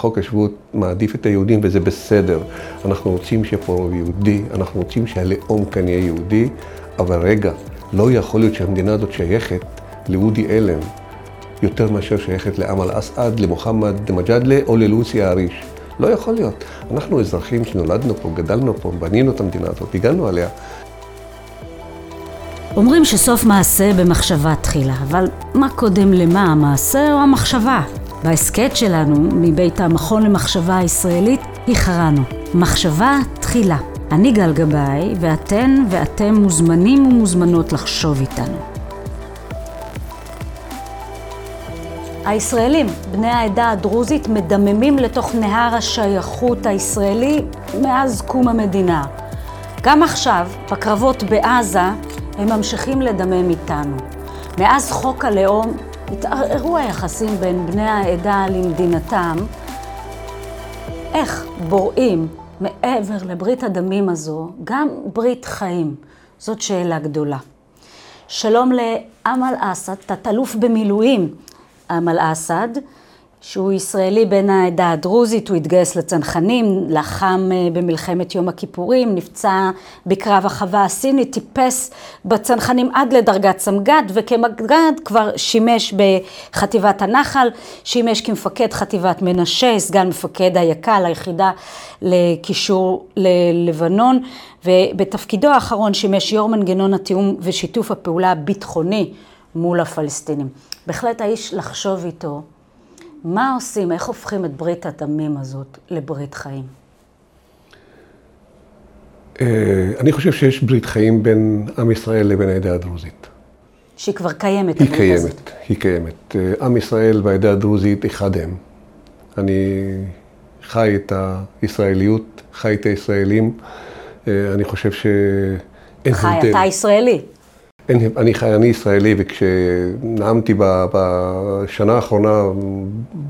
חוק השבות מעדיף את היהודים וזה בסדר. אנחנו רוצים שיהיה פה רוב יהודי, אנחנו רוצים שהלאום כאן יהיה יהודי, אבל רגע, לא יכול להיות שהמדינה הזאת שייכת לאודי אלם יותר מאשר שייכת לאמל אסעד, למוחמד מג'אדלה או ללוסי האריש. לא יכול להיות. אנחנו אזרחים שנולדנו פה, גדלנו פה, בנינו את המדינה הזאת, הגענו עליה. אומרים שסוף מעשה במחשבה תחילה, אבל מה קודם למה, המעשה או המחשבה? בהסכת שלנו, מבית המכון למחשבה הישראלית, הכרענו. מחשבה תחילה. אני גל גבאי, ואתן ואתם מוזמנים ומוזמנות לחשוב איתנו. הישראלים, בני העדה הדרוזית, מדממים לתוך נהר השייכות הישראלי מאז קום המדינה. גם עכשיו, בקרבות בעזה, הם ממשיכים לדמם איתנו. מאז חוק הלאום התערערו היחסים בין בני העדה למדינתם. איך בוראים מעבר לברית הדמים הזו גם ברית חיים? זאת שאלה גדולה. שלום לאמל אסד, תת-אלוף במילואים אמל אסד. שהוא ישראלי בן העדה הדרוזית, הוא התגייס לצנחנים, לחם אה, במלחמת יום הכיפורים, נפצע בקרב החווה הסינית, טיפס בצנחנים עד לדרגת סמג"ד, וכמג"ד כבר שימש בחטיבת הנחל, שימש כמפקד חטיבת מנשה, סגן מפקד היק"ל, היחידה לקישור ללבנון, ובתפקידו האחרון שימש יו"ר מנגנון התיאום ושיתוף הפעולה הביטחוני מול הפלסטינים. בהחלט האיש לחשוב איתו. מה עושים, איך הופכים את ברית הדמים הזאת לברית חיים? אה, אני חושב שיש ברית חיים בין עם ישראל לבין העדה הדרוזית. שהיא כבר קיימת. היא קיימת, הזאת. היא קיימת. אה, עם ישראל והעדה הדרוזית אחד הם. אני חי את הישראליות, חי את הישראלים. אה, אני חושב שאין הבדל. חי, אתה ישראלי. אין, אני חי, אני ישראלי, וכשנאמתי בשנה האחרונה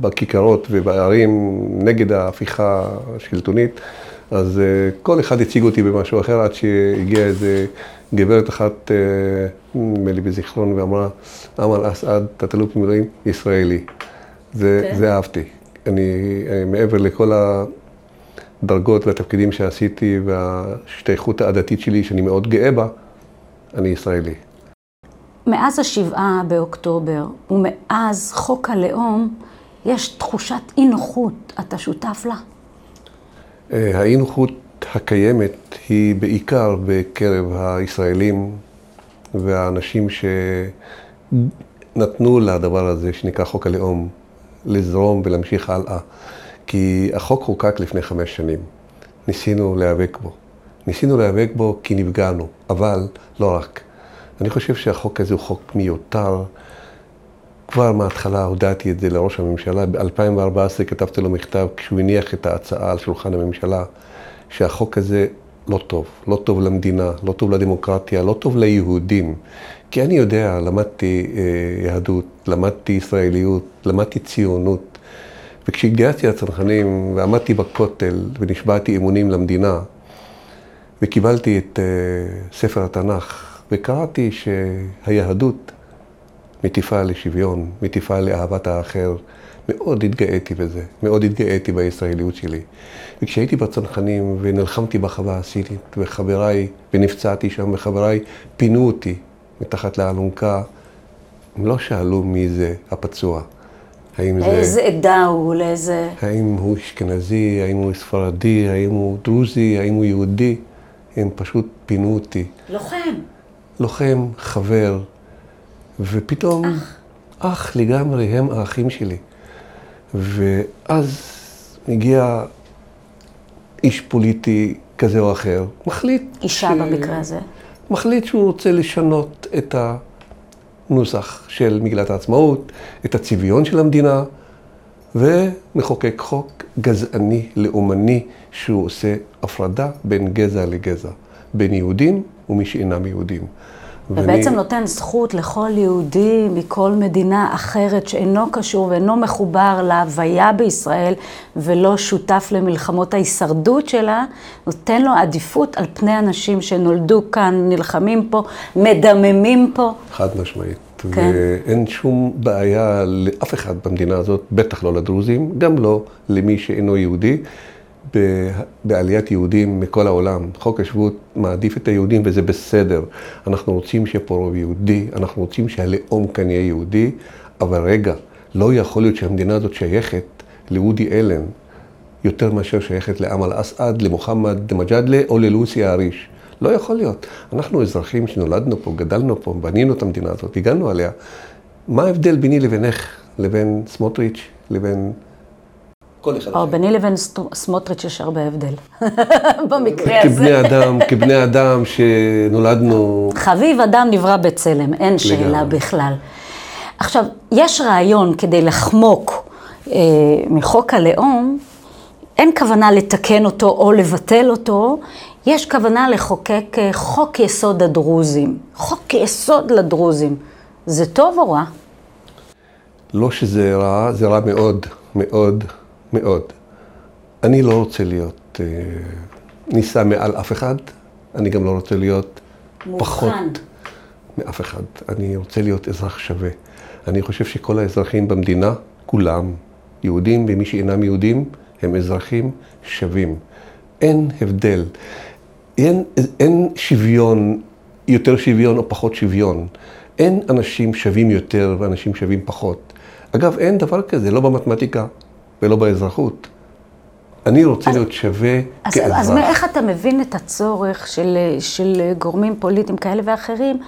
בכיכרות ובערים נגד ההפיכה השלטונית, אז אה, כל אחד הציג אותי במשהו אחר, עד שהגיעה איזה גברת אחת, אה, נדמה לי בזיכרון, ואמרה, אמל אסעד, תת-אלוף במילואים, ישראלי. זה, okay. כן. זה אהבתי. אני, אה, מעבר לכל הדרגות והתפקידים שעשיתי וההשתייכות העדתית שלי, שאני מאוד גאה בה, אני ישראלי. מאז השבעה באוקטובר ומאז חוק הלאום, יש תחושת אי נוחות. אתה שותף לה? אה, האי נוחות הקיימת היא בעיקר בקרב הישראלים והאנשים שנתנו לדבר הזה שנקרא חוק הלאום לזרום ולהמשיך הלאה. כי החוק חוקק לפני חמש שנים. ניסינו להיאבק בו. ניסינו להיאבק בו כי נפגענו, אבל לא רק. אני חושב שהחוק הזה הוא חוק מיותר. כבר מההתחלה הודעתי את זה לראש הממשלה. ב-2014 כתבתי לו מכתב כשהוא הניח את ההצעה על שולחן הממשלה, שהחוק הזה לא טוב. לא טוב למדינה, לא טוב לדמוקרטיה, לא טוב ליהודים. כי אני יודע, למדתי אה, יהדות, למדתי ישראליות, למדתי ציונות. וכשהתגייסתי לצנחנים ועמדתי בכותל ונשבעתי אמונים למדינה, וקיבלתי את אה, ספר התנ"ך, וקראתי שהיהדות מטיפה לשוויון, מטיפה לאהבת האחר. מאוד התגאיתי בזה, מאוד התגאיתי בישראליות שלי. וכשהייתי בצנחנים ונלחמתי בחווה הסינית, וחבריי, ונפצעתי שם, וחבריי פינו אותי מתחת לאלונקה, הם לא שאלו מי זה הפצוע. האם זה... לאיזה עדה הוא, לאיזה... האם הוא אשכנזי, האם הוא ספרדי, האם הוא דרוזי, האם הוא יהודי. הם פשוט פינו אותי. לוחם. לוחם, חבר, ופתאום, אח, אח לגמרי, הם האחים שלי. ואז מגיע איש פוליטי כזה או אחר, מחליט... אישה ש... במקרה הזה. מחליט שהוא רוצה לשנות את הנוסח של מגילת העצמאות, את הצביון של המדינה, ומחוקק חוק גזעני, לאומני, שהוא עושה הפרדה בין גזע לגזע, בין יהודים ומי שאינם יהודים. ובעצם ואני... נותן זכות לכל יהודי מכל מדינה אחרת שאינו קשור ואינו מחובר להוויה בישראל ולא שותף למלחמות ההישרדות שלה, נותן לו עדיפות על פני אנשים שנולדו כאן, נלחמים פה, מדממים פה. חד משמעית. כן. ואין שום בעיה לאף אחד במדינה הזאת, בטח לא לדרוזים, גם לא למי שאינו יהודי, בעליית יהודים מכל העולם. חוק השבות מעדיף את היהודים וזה בסדר. אנחנו רוצים שיהיה פה רוב יהודי, אנחנו רוצים שהלאום כאן יהיה יהודי, אבל רגע, לא יכול להיות שהמדינה הזאת שייכת לאודי אלן יותר מאשר שייכת לאמל אסעד, למוחמד מג'אדלה או ללוסי האריש. לא יכול להיות. אנחנו אזרחים שנולדנו פה, גדלנו פה, בנינו את המדינה הזאת, הגענו עליה. מה ההבדל ביני לבינך, לבין סמוטריץ', לבין כל אחד אחר? ביני לבין סמוטריץ' יש הרבה הבדל, במקרה כבני הזה. אדם, כבני אדם שנולדנו... חביב אדם נברא בצלם, אין שאלה. בכלל. עכשיו, יש רעיון כדי לחמוק אה, מחוק הלאום, אין כוונה לתקן אותו או לבטל אותו, יש כוונה לחוקק אה, חוק יסוד הדרוזים. חוק יסוד לדרוזים. זה טוב או רע? לא שזה רע, זה רע מאוד, מאוד, מאוד. אני לא רוצה להיות אה, נישא מעל אף אחד, אני גם לא רוצה להיות פחות מאף אחד. אני רוצה להיות אזרח שווה. אני חושב שכל האזרחים במדינה, כולם, יהודים ומי שאינם יהודים, הם אזרחים שווים. אין הבדל. אין, אין שוויון, יותר שוויון או פחות שוויון. אין אנשים שווים יותר ואנשים שווים פחות. אגב, אין דבר כזה, לא במתמטיקה ולא באזרחות. אני רוצה להיות שווה אז, כאזרח. אז מאיך אתה מבין את הצורך של, של גורמים פוליטיים כאלה ואחרים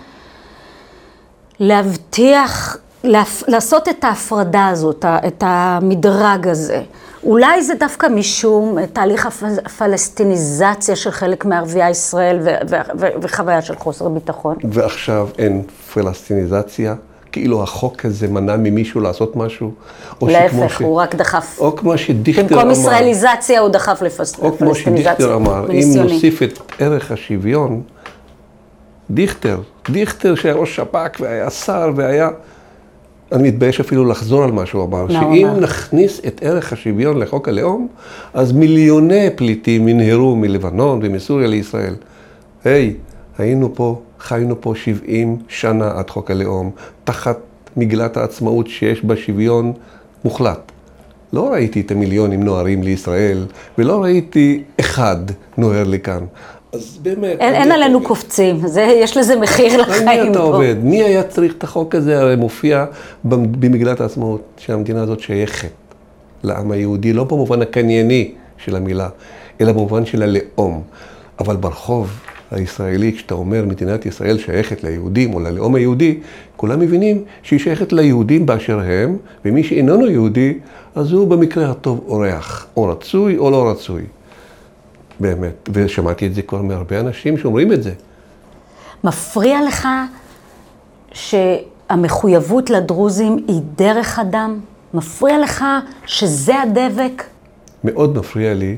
להבטיח, להפ, לעשות את ההפרדה הזאת, את המדרג הזה? אולי זה דווקא משום תהליך הפ- הפלסטיניזציה של חלק מערביי ישראל ו, ו, ו, וחוויה של חוסר ביטחון. ועכשיו אין פלסטיניזציה, כאילו החוק הזה מנע ממישהו לעשות משהו, או להפך, ש... הוא רק דחף. או כמו שדיכטר במקום אמר, ישראליזציה הוא דחף לפס- או כמו לפלסטיניזציה. שדיכטר אמר, אם. נוסיף את ערך השוויון, דיכטר, דיכטר שהיה ראש שב"כ והיה שר והיה... אני מתבייש אפילו לחזור על מה שהוא אמר, הוא שאם אמר? נכניס את ערך השוויון לחוק הלאום, אז מיליוני פליטים ינהרו מלבנון ומסוריה לישראל. היי, היינו פה, חיינו פה 70 שנה עד חוק הלאום, תחת מגילת העצמאות שיש בה שוויון מוחלט. לא ראיתי את המיליונים נוהרים לישראל, ולא ראיתי אחד נוהר לכאן. אז באמת... אין, אין מי עלינו אתה קופצים, זה, יש לזה מחיר עובד? על מי לחיים אתה פה. עובד? מי היה צריך את החוק הזה? הרי מופיע במ- במגילת העצמאות שהמדינה הזאת שייכת לעם היהודי, לא במובן הקנייני של המילה, אלא במובן של הלאום. אבל ברחוב הישראלי, כשאתה אומר מדינת ישראל שייכת ליהודים או ללאום היהודי, כולם מבינים שהיא שייכת ליהודים באשר הם, ומי שאיננו יהודי, אז הוא במקרה הטוב אורח, או רצוי או לא רצוי. באמת, ושמעתי את זה כבר מהרבה אנשים שאומרים את זה. מפריע לך שהמחויבות לדרוזים היא דרך אדם? מפריע לך שזה הדבק? מאוד מפריע לי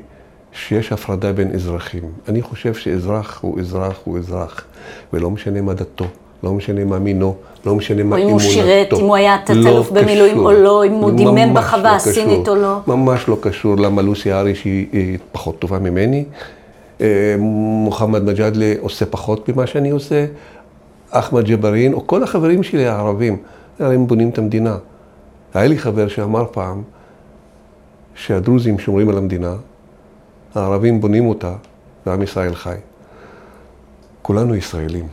שיש הפרדה בין אזרחים. אני חושב שאזרח הוא אזרח הוא אזרח, ולא משנה מה דתו, לא משנה מה מינו, לא משנה מה או אם אמונתו. הוא שירת, אם הוא היה תת-אלוף לא במילואים. או לא, אם הוא דימם בחווה לא הסינית. או לא. ממש לא קשור למה לוסי אריש היא, היא פחות טובה ממני. אה, מוחמד מג'אדלה עושה פחות ממה שאני עושה. אחמד ג'בארין, או כל החברים שלי הערבים, הרי הם בונים את המדינה. היה לי חבר שאמר פעם שהדרוזים שומרים על המדינה, הערבים בונים אותה, ועם ישראל חי. כולנו ישראלים,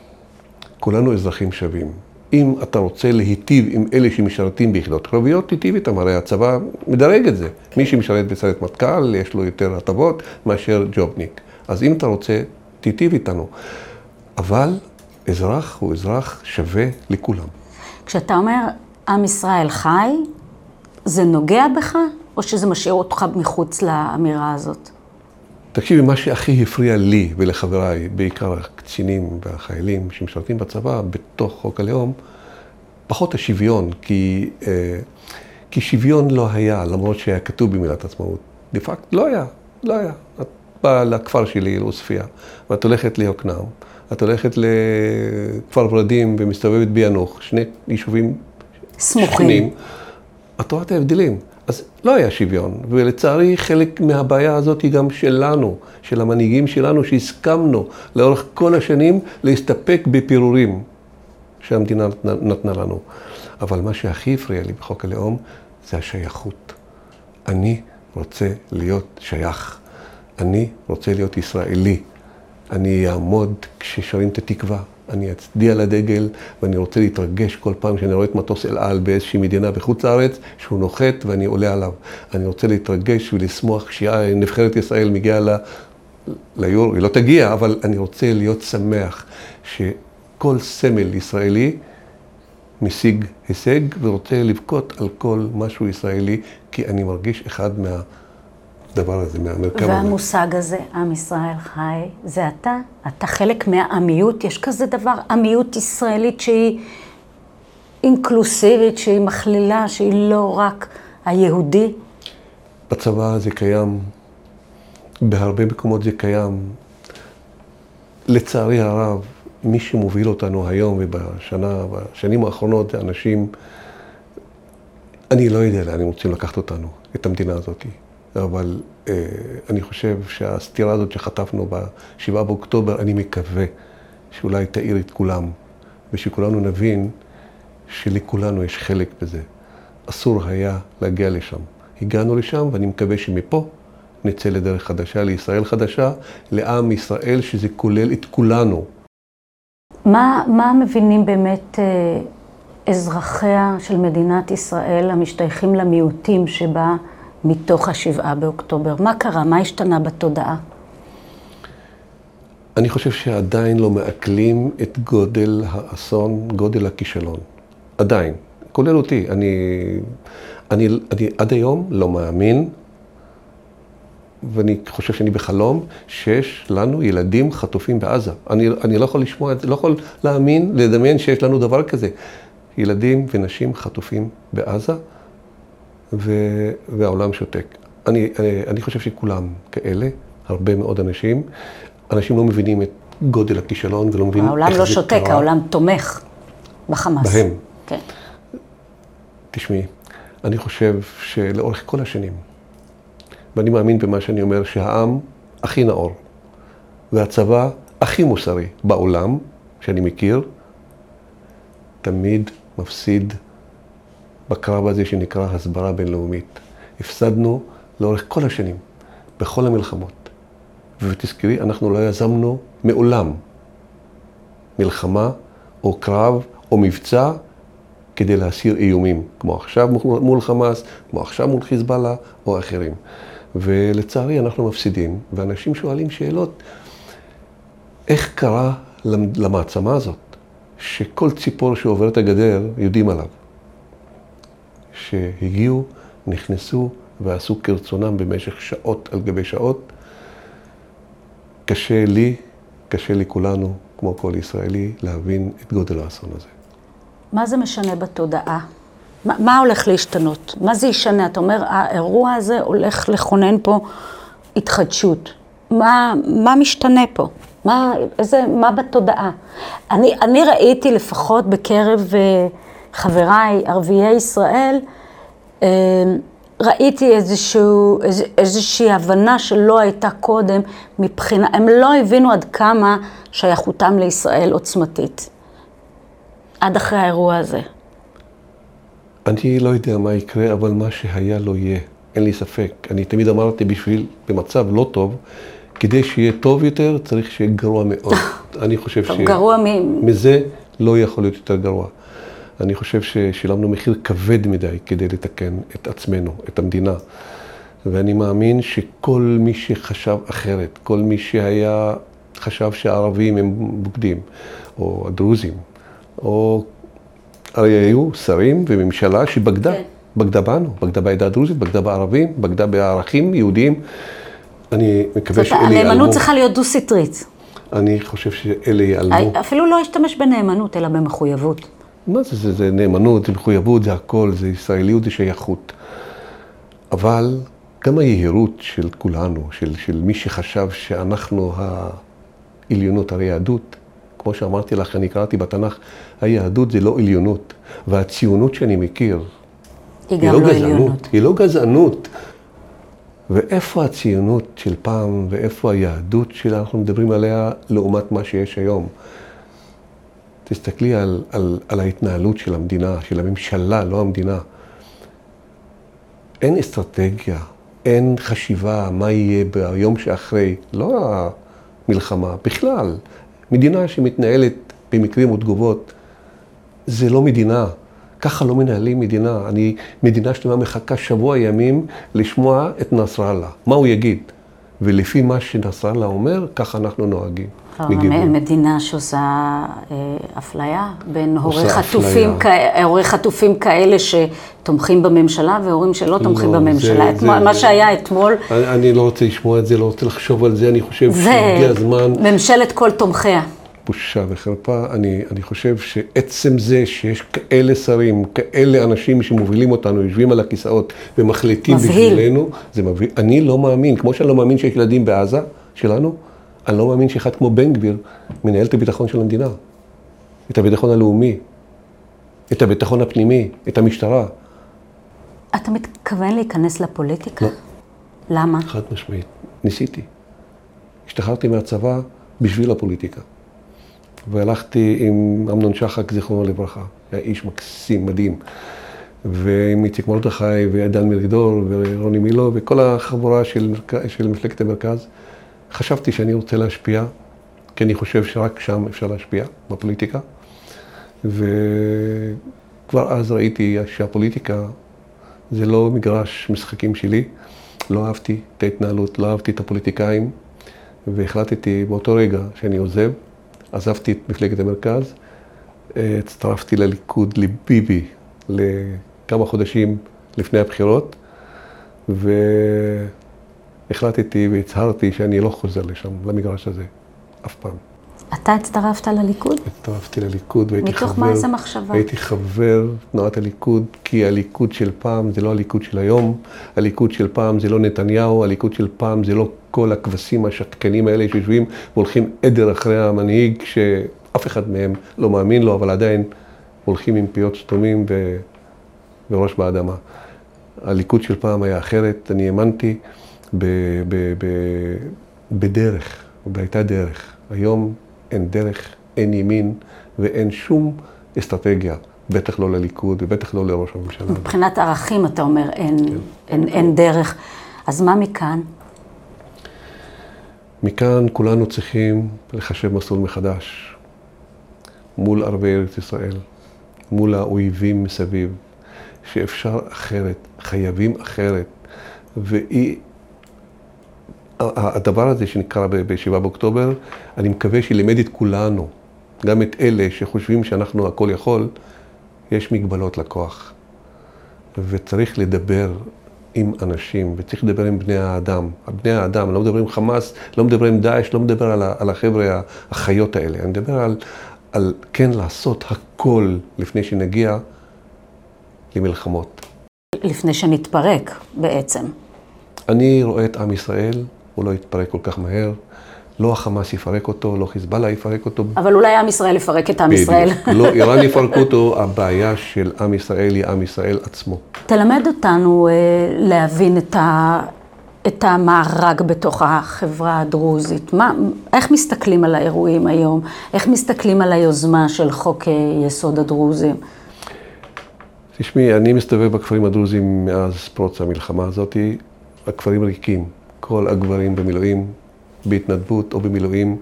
כולנו אזרחים שווים. אם אתה רוצה להיטיב עם אלה שמשרתים ביחידות קרביות, תיטיב איתם, הרי הצבא מדרג את זה. מי שמשרת בסיירת מטכ"ל, יש לו יותר הטבות מאשר ג'ובניק. אז אם אתה רוצה, תיטיב איתנו. אבל אזרח הוא אזרח שווה לכולם. כשאתה אומר עם ישראל חי, זה נוגע בך, או שזה משאיר אותך מחוץ לאמירה הזאת? תקשיבי, מה שהכי הפריע לי ולחבריי, בעיקר הקצינים והחיילים שמשרתים בצבא, בתוך חוק הלאום, פחות השוויון, כי, אה, כי שוויון לא היה, למרות שהיה כתוב במילת עצמאות. דה פקט לא היה, לא היה. את באה לכפר שלי, לעוספיא, ואת הולכת ליוקנעם, את הולכת לכפר ורדים ומסתובבת ביאנוח, שני יישובים סמוכים. שכנים, את רואה את ההבדלים. אז לא היה שוויון, ולצערי חלק מהבעיה הזאת היא גם שלנו, של המנהיגים שלנו, שהסכמנו לאורך כל השנים להסתפק בפירורים. שהמדינה נתנה לנו. אבל מה שהכי הפריע לי בחוק הלאום זה השייכות. אני רוצה להיות שייך. אני רוצה להיות ישראלי. אני אעמוד כששרים את התקווה. אני אצדיע לדגל, ואני רוצה להתרגש כל פעם שאני רואה את מטוס אל על באיזושהי מדינה בחוץ לארץ, שהוא נוחת ואני עולה עליו. אני רוצה להתרגש ולשמוח כשנבחרת ישראל מגיעה ל... ליורו, היא לא תגיע, אבל אני רוצה להיות שמח שכל סמל ישראלי משיג הישג ורוצה לבכות על כל משהו ישראלי, כי אני מרגיש אחד מהדבר הזה, מהמרכב הזה. והמושג הזה, עם ישראל חי, זה אתה? אתה חלק מהעמיות? יש כזה דבר, עמיות ישראלית שהיא אינקלוסיבית, שהיא מכלילה, שהיא לא רק היהודי? בצבא זה קיים, בהרבה מקומות זה קיים. לצערי הרב, מי שמוביל אותנו היום ובשנה, בשנים האחרונות, זה אנשים, אני לא יודע לאן הם רוצים לקחת אותנו, את המדינה הזאת. אבל אה, אני חושב שהסתירה הזאת שחטפנו ב-7 באוקטובר, אני מקווה שאולי תאיר את כולם, ושכולנו נבין שלכולנו יש חלק בזה. אסור היה להגיע לשם. הגענו לשם, ואני מקווה שמפה נצא לדרך חדשה, לישראל חדשה, לעם ישראל, שזה כולל את כולנו. מה, מה מבינים באמת אה, אזרחיה של מדינת ישראל המשתייכים למיעוטים שבה מתוך השבעה באוקטובר? מה קרה? מה השתנה בתודעה? אני חושב שעדיין לא מעכלים את גודל האסון, גודל הכישלון. עדיין. כולל אותי. אני, אני, אני עד היום לא מאמין ואני חושב שאני בחלום, שיש לנו ילדים חטופים בעזה. אני, אני לא יכול לשמוע את זה, לא יכול להאמין, לדמיין שיש לנו דבר כזה. ילדים ונשים חטופים בעזה, ו, והעולם שותק. אני, אני, אני חושב שכולם כאלה, הרבה מאוד אנשים. אנשים לא מבינים את גודל הכישלון ולא מבינים איך זה קרה. העולם לא שותק, העולם תומך בחמאס. בהם. כן. תשמעי, אני חושב שלאורך כל השנים, ואני מאמין במה שאני אומר, שהעם הכי נאור והצבא הכי מוסרי בעולם, שאני מכיר, תמיד מפסיד בקרב הזה שנקרא הסברה בינלאומית. הפסדנו לאורך כל השנים, בכל המלחמות. ותזכרי, אנחנו לא יזמנו מעולם מלחמה או קרב או מבצע כדי להסיר איומים, כמו עכשיו מול חמאס, כמו עכשיו מול חיזבאללה או אחרים. ולצערי אנחנו מפסידים, ואנשים שואלים שאלות, איך קרה למעצמה הזאת, שכל ציפור שעובר את הגדר יודעים עליו, שהגיעו, נכנסו ועשו כרצונם במשך שעות על גבי שעות. קשה לי, קשה לכולנו, כמו כל ישראלי, להבין את גודל האסון הזה. מה זה משנה בתודעה? מה, מה הולך להשתנות? מה זה ישנה? אתה אומר, האירוע הזה הולך לכונן פה התחדשות. מה, מה משתנה פה? מה, איזה, מה בתודעה? אני, אני ראיתי לפחות בקרב אה, חבריי ערביי ישראל, אה, ראיתי איזשהו, איז, איזושהי הבנה שלא הייתה קודם מבחינה, הם לא הבינו עד כמה שייכותם לישראל עוצמתית. עד אחרי האירוע הזה. אני לא יודע מה יקרה, אבל מה שהיה לא יהיה. אין לי ספק. אני תמיד אמרתי, בשביל, במצב לא טוב, כדי שיהיה טוב יותר, צריך שיהיה גרוע מאוד. אני חושב ש... גרוע מ... מזה לא יכול להיות יותר גרוע. אני חושב ששילמנו מחיר כבד מדי כדי לתקן את עצמנו, את המדינה. ואני מאמין שכל מי שחשב אחרת, כל מי שהיה, חשב שהערבים הם בוגדים, או הדרוזים, או הרי היו שרים וממשלה שבגדה, כן. בגדה בנו, בגדה בעדה הדרוזית, בגדה בערבים, בגדה בערכים יהודיים. אני מקווה שאלה ייעלמו. הנאמנות צריכה להיות דו-סטרית. אני חושב שאלה ייעלמו. אפילו לא להשתמש בנאמנות, אלא במחויבות. מה זה, זה, זה נאמנות, זה מחויבות, זה הכל, זה ישראליות, זה שייכות. אבל גם היהירות של כולנו, של, של מי שחשב שאנחנו העליונות, הרי יהדות, כמו שאמרתי לך, אני קראתי בתנ"ך, היהדות זה לא עליונות, והציונות שאני מכיר, היא, היא לא, לא גזענות, עליונות. היא לא גזענות. ואיפה הציונות של פעם, ואיפה היהדות שאנחנו מדברים עליה לעומת מה שיש היום? תסתכלי על, על, על ההתנהלות של המדינה, של הממשלה, לא המדינה. אין אסטרטגיה, אין חשיבה מה יהיה ביום שאחרי, לא המלחמה, בכלל. מדינה שמתנהלת במקרים ותגובות, זה לא מדינה. ככה לא מנהלים מדינה. אני, מדינה שלמה מחכה שבוע ימים לשמוע את נסראללה, מה הוא יגיד. ולפי מה שנסראללה אומר, ככה אנחנו נוהגים. מדינה שעושה אה, אפליה בין הורי חטופים, כ... הורי חטופים כאלה שתומכים בממשלה והורים שלא תומכים לא, בממשלה. זה, אתמול, זה, מה זה, שהיה אתמול... אני, אני לא רוצה לשמוע את זה, לא רוצה לחשוב על זה, אני חושב שהגיע הזמן... ממשלת כל תומכיה. בושה וחרפה. אני, אני חושב שעצם זה שיש כאלה שרים, כאלה אנשים שמובילים אותנו, יושבים על הכיסאות ומחליטים מבהיל. בשבילנו, זה מבהיל. אני לא מאמין, כמו שאני לא מאמין שיש ילדים בעזה שלנו, אני לא מאמין שאחד כמו בן גביר מנהל את הביטחון של המדינה, את הביטחון הלאומי, את הביטחון הפנימי, את המשטרה. אתה מתכוון להיכנס לפוליטיקה? לא. למה? חד משמעית. ניסיתי. השתחררתי מהצבא בשביל הפוליטיקה. והלכתי עם אמנון שחק, זיכרונו לברכה. היה איש מקסים, מדהים. ועם איציק מרדכי ועידן מרידור ורוני מילו וכל החבורה של, של מפלגת המרכז. חשבתי שאני רוצה להשפיע, כי אני חושב שרק שם אפשר להשפיע, בפוליטיקה. וכבר אז ראיתי שהפוליטיקה זה לא מגרש משחקים שלי. לא אהבתי את ההתנהלות, לא אהבתי את הפוליטיקאים, והחלטתי באותו רגע שאני עוזב. עזבתי את מפלגת המרכז, הצטרפתי לליכוד, לביבי, לכמה חודשים לפני הבחירות, והחלטתי והצהרתי שאני לא חוזר לשם, למגרש הזה, אף פעם. אתה הצטרפת לליכוד? הצטרפתי לליכוד והייתי מתוך חבר... מתוך מה איזה מחשבה? הייתי חבר תנועת הליכוד, כי הליכוד של פעם זה לא הליכוד של היום, הליכוד של פעם זה לא נתניהו, הליכוד של פעם זה לא כל הכבשים השתקנים האלה שיושבים והולכים עדר אחרי המנהיג, שאף אחד מהם לא מאמין לו, אבל עדיין הולכים עם פיות סתומים ו... וראש באדמה. הליכוד של פעם היה אחרת, אני האמנתי ב... ב... ב... בדרך, והייתה דרך. היום אין דרך, אין ימין ואין שום אסטרטגיה, בטח לא לליכוד ובטח לא לראש הממשלה. מבחינת ערכים אתה אומר אין, כן. אין, אין דרך. אז מה מכאן? מכאן כולנו צריכים לחשב מסלול מחדש מול ערבי ארץ ישראל, מול האויבים מסביב, שאפשר אחרת, חייבים אחרת, ואי... הדבר הזה שנקרא ב-7 באוקטובר, אני מקווה שלימד את כולנו, גם את אלה שחושבים שאנחנו הכל יכול, יש מגבלות לכוח. וצריך לדבר עם אנשים, וצריך לדבר עם בני האדם. בני האדם, לא מדבר עם חמאס, לא מדבר עם דאעש, לא מדבר על, על החבר'ה החיות האלה. אני מדבר על, על כן לעשות הכל לפני שנגיע למלחמות. לפני שנתפרק בעצם. אני רואה את עם ישראל, הוא לא יתפרק כל כך מהר. לא החמאס יפרק אותו, לא חיזבאללה יפרק אותו. אבל אולי עם ישראל יפרק את עם ישראל. לא, איראן יפרקו אותו, הבעיה של עם ישראל היא עם ישראל עצמו. תלמד אותנו אה, להבין את, ה, את המארג בתוך החברה הדרוזית. מה, איך מסתכלים על האירועים היום? איך מסתכלים על היוזמה של חוק אה, יסוד הדרוזים? תשמעי, אני מסתובב בכפרים הדרוזים מאז פרוץ המלחמה הזאת, הכפרים ריקים. כל הגברים במילואים, בהתנדבות או במילואים.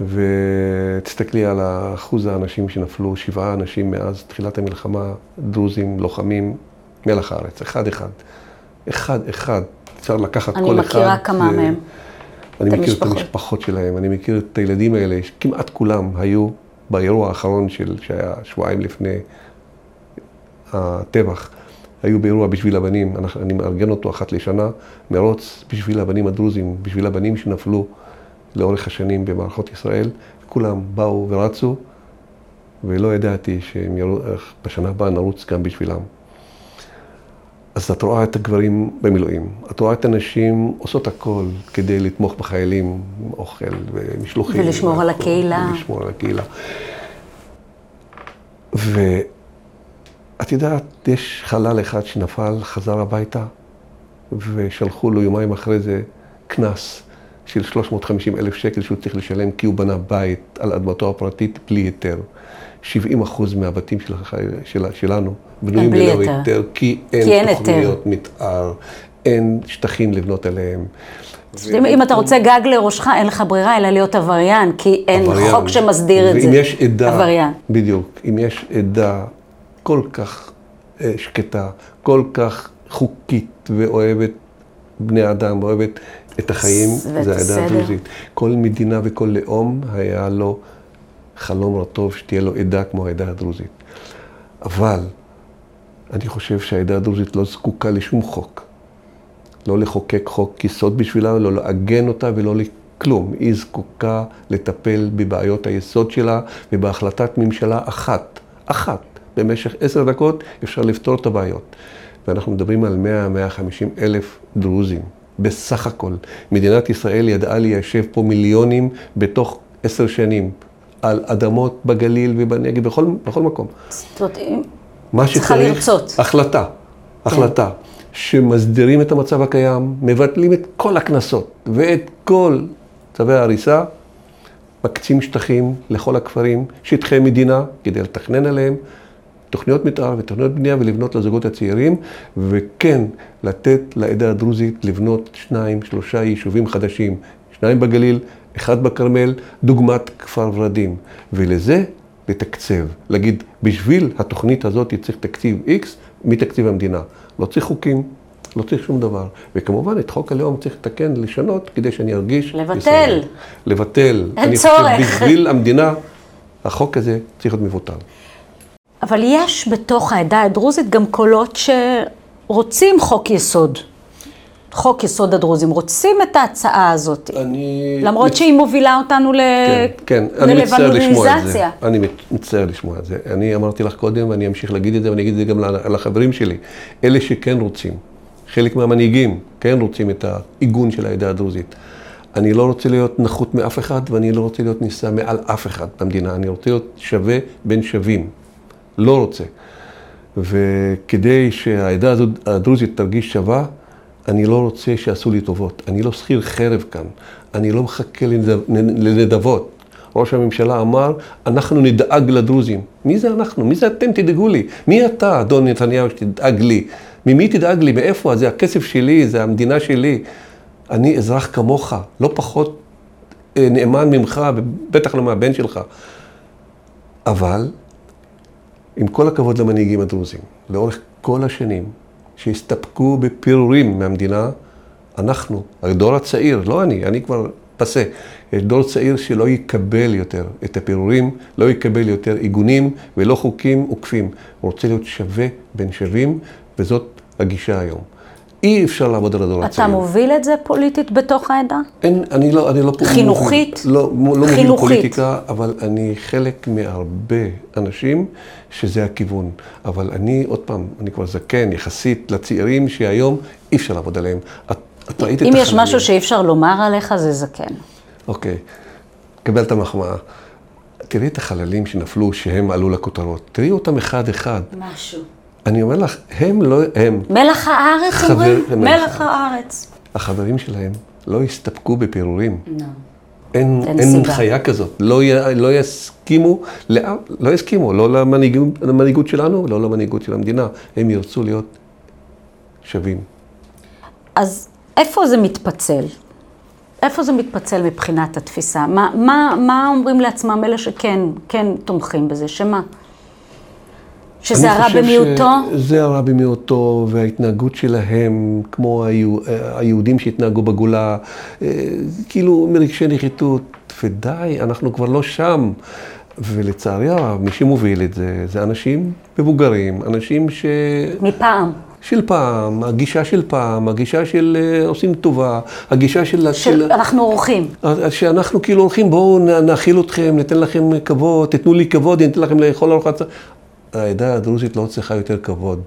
ותסתכלי על אחוז האנשים שנפלו, שבעה אנשים מאז תחילת המלחמה, דרוזים, לוחמים, מלח הארץ, אחד-אחד. אחד-אחד. אפשר לקחת כל אחד. אני מכירה כמה מהם. אני מכיר. את המשפחות שלהם, אני מכיר את הילדים האלה, כמעט כולם היו באירוע האחרון של, שהיה שבועיים לפני הטבח. היו באירוע בשביל הבנים, אני מארגן אותו אחת לשנה, מרוץ בשביל הבנים הדרוזים, בשביל הבנים שנפלו לאורך השנים במערכות ישראל, כולם באו ורצו, ולא ידעתי שבשנה הבאה נרוץ גם בשבילם. אז את רואה את הגברים במילואים, את רואה את הנשים עושות הכל כדי לתמוך בחיילים, אוכל ומשלוחים. ולשמור על הקהילה. ולשמור על הקהילה. ו... את יודעת, יש חלל אחד שנפל, חזר הביתה, ושלחו לו יומיים אחרי זה קנס של 350 אלף שקל שהוא צריך לשלם כי הוא בנה בית על אדמתו הפרטית בלי היתר. 70 אחוז מהבתים של, של, שלנו בנויים ללא היתר. היתר, כי כי אין אין תוכניות מתאר, אין שטחים לבנות עליהם. אם, אם אתה רוצה גג לראשך, אין לך ברירה אלא להיות עבריין, כי אין עבריין. חוק שמסדיר את זה. ואם יש עדה, עבריין. בדיוק, אם יש עדה כל כך אה, שקטה, כל כך חוקית ואוהבת בני אדם, ואוהבת את החיים, זה העדה. הדרוזית. כל מדינה וכל לאום היה לו חלום רטוב שתהיה לו עדה כמו העדה הדרוזית. אבל אני חושב שהעדה הדרוזית לא זקוקה לשום חוק. לא לחוקק חוק יסוד בשבילה, לא לעגן אותה ולא לכלום. היא זקוקה לטפל בבעיות היסוד שלה ובהחלטת ממשלה אחת, אחת, במשך עשר דקות אפשר לפתור את הבעיות. ואנחנו מדברים על 100-150 אלף דרוזים, בסך הכל. מדינת ישראל ידעה ליישב פה מיליונים בתוך עשר שנים, על אדמות בגליל ובנגב, בכל, בכל מקום. זאת אומרת, מה צריכה שצריך, לרצות. החלטה, החלטה, שמסדירים את המצב הקיים, מבטלים את כל הקנסות ואת כל צווי ההריסה, מקצים שטחים לכל הכפרים, שטחי מדינה, כדי לתכנן עליהם, תוכניות מתאר ותוכניות בנייה ולבנות לזוגות הצעירים, וכן, לתת לעדה הדרוזית לבנות שניים, שלושה יישובים חדשים, שניים בגליל, אחד בכרמל, דוגמת כפר ורדים. ולזה לתקצב, להגיד, בשביל התוכנית הזאת צריך תקציב X מתקציב המדינה. לא צריך חוקים, לא צריך שום דבר. וכמובן, את חוק הלאום צריך לתקן, לשנות, כדי שאני ארגיש... לבטל. ישראל. לבטל. אין אני צורך. חושב, בשביל המדינה, החוק הזה צריך להיות מבוטל. אבל יש בתוך העדה הדרוזית גם קולות שרוצים חוק יסוד. חוק יסוד הדרוזים, רוצים את ההצעה הזאת. אני... למרות שהיא מובילה אותנו ל... כן, כן, אני מצטער לשמוע את זה. אני מצטער לשמוע את זה. אני אמרתי לך קודם, ואני אמשיך להגיד את זה, ואני אגיד את זה גם לחברים שלי. אלה שכן רוצים, חלק מהמנהיגים כן רוצים את העיגון של העדה הדרוזית. אני לא רוצה להיות נחות מאף אחד, ואני לא רוצה להיות נישא מעל אף אחד במדינה. אני רוצה להיות שווה בין שווים. לא רוצה. וכדי שהעדה הדרוזית תרגיש שווה, אני לא רוצה שיעשו לי טובות. אני לא שכיר חרב כאן. אני לא מחכה לנדב- לנדבות. ראש הממשלה אמר, אנחנו נדאג לדרוזים. מי זה אנחנו? מי זה אתם? תדאגו לי. מי אתה, אדון נתניהו, שתדאג לי? ממי תדאג לי? מאיפה? זה הכסף שלי, זה המדינה שלי. אני אזרח כמוך, לא פחות אה, נאמן ממך, ובטח לא מהבן שלך. אבל עם כל הכבוד למנהיגים הדרוזים, לאורך כל השנים, שהסתפקו בפירורים מהמדינה, אנחנו, הדור הצעיר, לא אני, אני כבר פסה, יש דור צעיר שלא יקבל יותר את הפירורים, לא יקבל יותר עיגונים ולא חוקים עוקפים. הוא רוצה להיות שווה בין שווים, וזאת הגישה היום. אי אפשר לעבוד על הדור הצעיר. אתה מוביל את זה פוליטית בתוך העדה? אין, אני לא, אני לא... פה- חינוכית? לא, לא מוביל חינוכית. פוליטיקה, אבל אני חלק מהרבה אנשים שזה הכיוון. אבל אני, עוד פעם, אני כבר זקן יחסית לצעירים שהיום אי אפשר לעבוד עליהם. את, את ראית את אם יש. משהו שאי אפשר לומר עליך, זה זקן. אוקיי, קבל את המחמאה. תראי את החללים שנפלו, שהם עלו לכותרות. תראי אותם אחד-אחד. משהו. אני אומר לך, הם לא, הם, מלח הארץ חבר- אומרים? מלח מלח הארץ. החברים שלהם, לא הסתפקו בפירורים. לא. אין, אין אין סיבה. חיה כזאת. לא, י, לא יסכימו, לאף- לא יסכימו, לא למנהיגות, למנהיגות שלנו, לא למנהיגות של המדינה. הם ירצו להיות שווים. אז איפה זה מתפצל? איפה זה מתפצל מבחינת התפיסה? מה, מה, מה אומרים לעצמם אלה שכן כן תומכים בזה? שמה? שזה הרע במיעוטו? שזה הרע במיעוטו, וההתנהגות שלהם, כמו היהודים שהתנהגו בגולה, אה, כאילו מרגשי נחיתות, ודי, אנחנו כבר לא שם. ולצערי הרב, מי שמוביל את זה, זה אנשים מבוגרים, אנשים ש... מפעם. של פעם, הגישה של פעם, הגישה של אה, עושים טובה, הגישה של... של אנחנו אורחים. שאנחנו כאילו הולכים, בואו נאכיל אתכם, ניתן לכם כבוד, תיתנו לי כבוד, אני אתן לכם לאכול ארוחת... העדה הדרוזית לא צריכה יותר כבוד,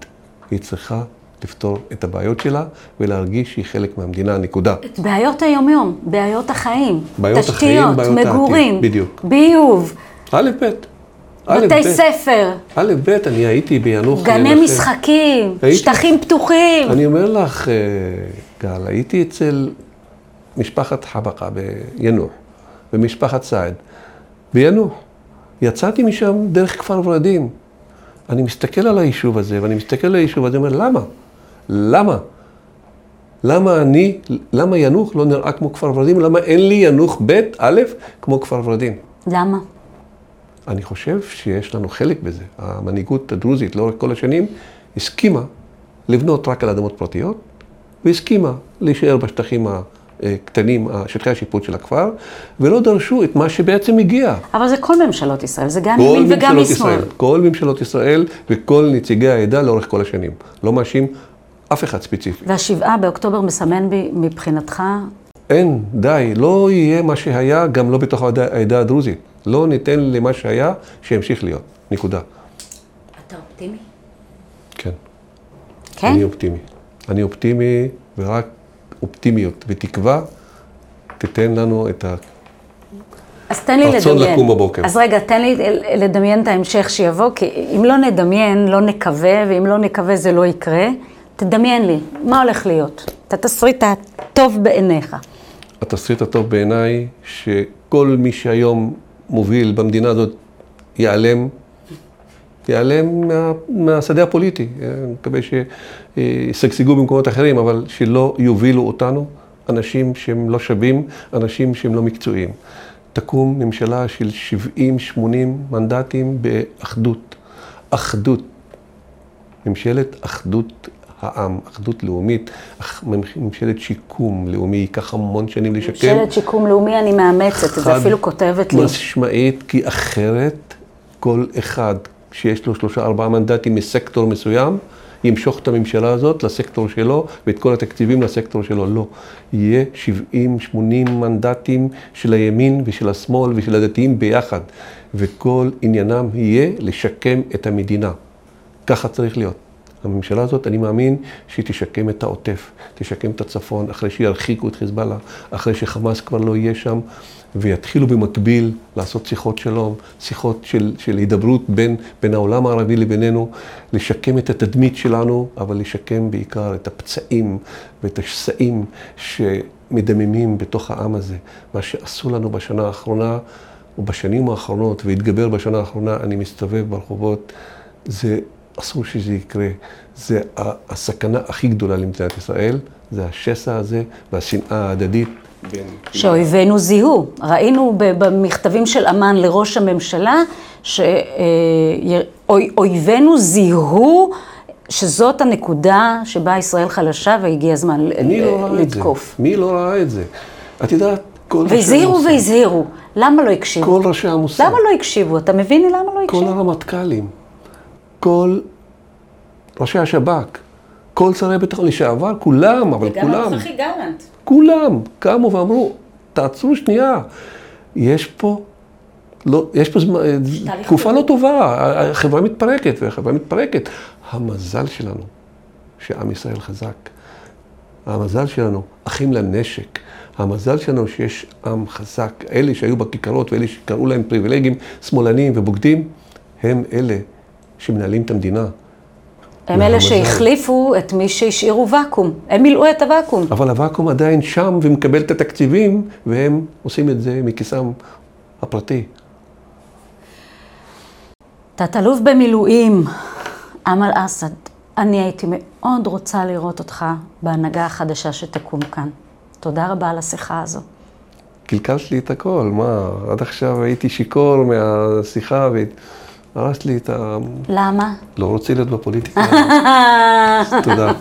היא צריכה לפתור את הבעיות שלה ולהרגיש שהיא חלק מהמדינה, נקודה. את בעיות היומיום, בעיות החיים. בעיות תשתיות, החיים, בעיות העתיד, מגורים, בדיוק. ביוב, א', ב'. בתי. ספר, א', ב', אני הייתי ביאנוח... גני. משחקים, הייתי- שטחים פתוחים. אני אומר לך, אה, גל, הייתי אצל משפחת חבקה ביאנוח, ומשפחת סעד ביאנוח. יצאתי משם דרך כפר ורדים. אני מסתכל על היישוב הזה, ואני מסתכל על היישוב הזה, ואומר, למה? למה? למה אני, למה ינוח לא נראה כמו כפר ורדים? למה אין לי ינוח ב', א', כמו כפר ורדים? למה? אני חושב שיש לנו חלק בזה. המנהיגות הדרוזית לאורך כל השנים הסכימה לבנות רק על אדמות פרטיות, והסכימה להישאר בשטחים הקטנים, שטחי השיפוט של הכפר, ולא דרשו את מה שבעצם הגיע. אבל זה כל ממשלות ישראל, זה גם ימין וגם משמאל. כל ממשלות ישראל וכל נציגי העדה לאורך כל השנים. לא מאשים אף אחד ספציפי. והשבעה באוקטובר מסמן בי מבחינתך? אין, די, לא יהיה מה שהיה, גם לא בתוך העדה, העדה הדרוזית. לא ניתן למה שהיה, שימשיך להיות. נקודה. אתה אופטימי? כן. כן? אני אופטימי. אני אופטימי, ורק אופטימיות ותקווה תיתן לנו את ה... אז תן לי רצון לדמיין. לקום בבוקר. אז רגע, תן לי לדמיין את ההמשך שיבוא, כי אם לא נדמיין, לא נקווה, ואם לא נקווה זה לא יקרה. תדמיין לי, מה הולך להיות? את התסריט הטוב בעיניך. התסריט הטוב בעיניי, שכל מי שהיום מוביל במדינה הזאת ייעלם, ייעלם מה, מהשדה הפוליטי. אני מקווה שישגשגו במקומות אחרים, אבל שלא יובילו אותנו אנשים שהם לא שווים, אנשים שהם לא מקצועיים. תקום ממשלה של 70-80 מנדטים באחדות. אחדות. ממשלת אחדות העם, אחדות לאומית, ממשלת שיקום לאומי, ייקח המון שנים לשקם. ממשלת שיקום לאומי, אני מאמצת את זה, חד אפילו כותבת לי. משמעית, כי אחרת כל אחד שיש לו שלושה ארבעה מנדטים מסקטור מסוים, ימשוך את הממשלה הזאת לסקטור שלו ואת כל התקציבים לסקטור שלו. לא. יהיה 70-80 מנדטים של הימין ושל השמאל ושל הדתיים ביחד, וכל עניינם יהיה לשקם את המדינה. ככה צריך להיות. הממשלה הזאת, אני מאמין שהיא תשקם את העוטף, תשקם את הצפון, אחרי שירחיקו את חיזבאללה, אחרי שחמאס כבר לא יהיה שם, ויתחילו במקביל לעשות שיחות שלום, שיחות של, של הידברות בין, בין העולם הערבי לבינינו, לשקם את התדמית שלנו, אבל לשקם בעיקר את הפצעים ואת השסעים שמדממים בתוך העם הזה. מה שעשו לנו בשנה האחרונה, ובשנים האחרונות, והתגבר בשנה האחרונה, אני מסתובב ברחובות, זה אסור שזה יקרה. זה הסכנה הכי גדולה למדינת ישראל, זה השסע הזה והשנאה ההדדית. שאויבינו זיהו. ראינו במכתבים של אמ"ן לראש הממשלה, שאויבינו זיהו שזאת הנקודה שבה ישראל חלשה והגיע הזמן לא ראה את זה? לתקוף. מי לא ראה את זה? את יודעת, כל ראשי והזהירו המוסד, והזהירו. למה לא הקשיבו? כל ראשי המוסד, למה לא הקשיבו? אתה מבין למה לא כל הקשיבו? הרמטכ"לים, כל ראשי השב"כ, כל שרי הביטחון לשעבר, כולם, אבל כולם, גלנט. כולם קמו ואמרו, תעצרו שנייה, יש פה, לא, יש פה זמן, תקופה לא טובה, החברה מתפרקת, והחברה מתפרקת. המזל שלנו, שעם ישראל חזק. המזל שלנו, אחים לנשק. המזל שלנו שיש עם חזק. אלה שהיו בכיכרות ואלה שקראו להם פריבילגים, שמאלנים ובוגדים, הם אלה שמנהלים את המדינה. הם אלה. שהחליפו את מי שהשאירו ואקום. הם מילאו את הוואקום. אבל הוואקום עדיין שם ומקבל את התקציבים, והם עושים את זה מכיסם הפרטי. תת-אלוף במילואים, אמל אסד, אני הייתי מאוד רוצה לראות אותך בהנהגה החדשה שתקום כאן. תודה רבה על השיחה הזו. קלקלת לי את הכל, מה, עד עכשיו הייתי שיכור מהשיחה והרסת לי את ה... למה? לא רוצה להיות בפוליטיקה. תודה.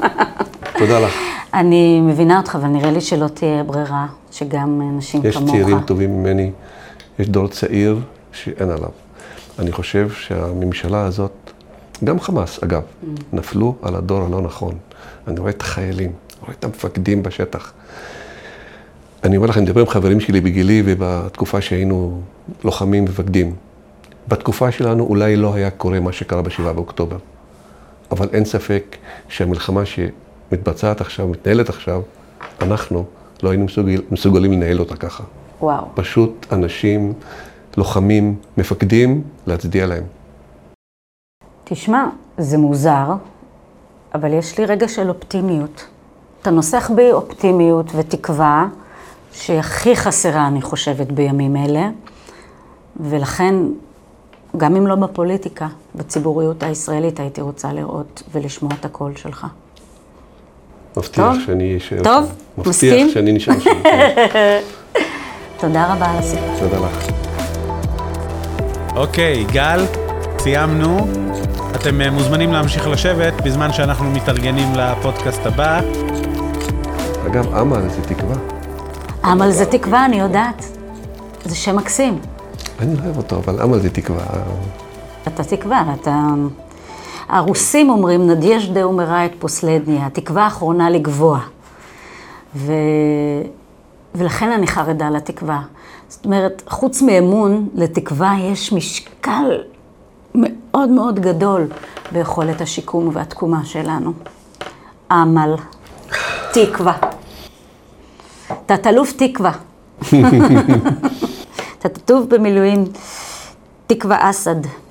תודה לך. אני מבינה אותך, אבל נראה לי שלא תהיה ברירה, שגם נשים יש כמוך. צעירים טובים ממני, יש דור צעיר שאין עליו. אני חושב שהממשלה הזאת, גם חמאס אגב, נפלו על הדור הלא נכון. אני רואה את החיילים, רואה את המפקדים בשטח. אני אומר לכם, אני מדבר עם חברים שלי בגילי ובתקופה שהיינו לוחמים ומפקדים. בתקופה שלנו אולי לא היה קורה מה שקרה ב-7 באוקטובר. אבל אין ספק שהמלחמה שמתבצעת עכשיו, מתנהלת עכשיו, אנחנו לא היינו מסוגל, מסוגלים לנהל אותה ככה. וואו. פשוט אנשים, לוחמים, מפקדים, להצדיע להם. תשמע, זה מוזר, אבל יש לי רגע של אופטימיות. אתה נוסח בי אופטימיות ותקווה, שהיא הכי חסרה, אני חושבת, בימים אלה, ולכן, גם אם לא בפוליטיקה, בציבוריות הישראלית הייתי רוצה לראות ולשמוע את הקול שלך. מבטיח טוב. שאני אשאר טוב, שם. מסכים? מבטיח שאני נשאר שם. כן. תודה רבה על הסיפור. תודה לך. אוקיי, גל, סיימנו. אתם אה, מוזמנים להמשיך לשבת בזמן שאנחנו מתארגנים לפודקאסט הבא. אגב, אמל זה תקווה. אמל זה תקווה, אני יודעת. זה שם מקסים. אני לא אוהב אותו, אבל אמל זה תקווה. אתה תקווה, אתה... הרוסים אומרים, נדיאז'דה אומרת פוסלדניה, התקווה האחרונה לגבוה. ו... ולכן אני חרדה לתקווה. זאת אומרת, חוץ מאמון, לתקווה יש משקל מאוד מאוד גדול ביכולת השיקום והתקומה שלנו. עמל, תקווה. תת-אלוף תקווה. תת-אלוף במילואים, תקווה אסד.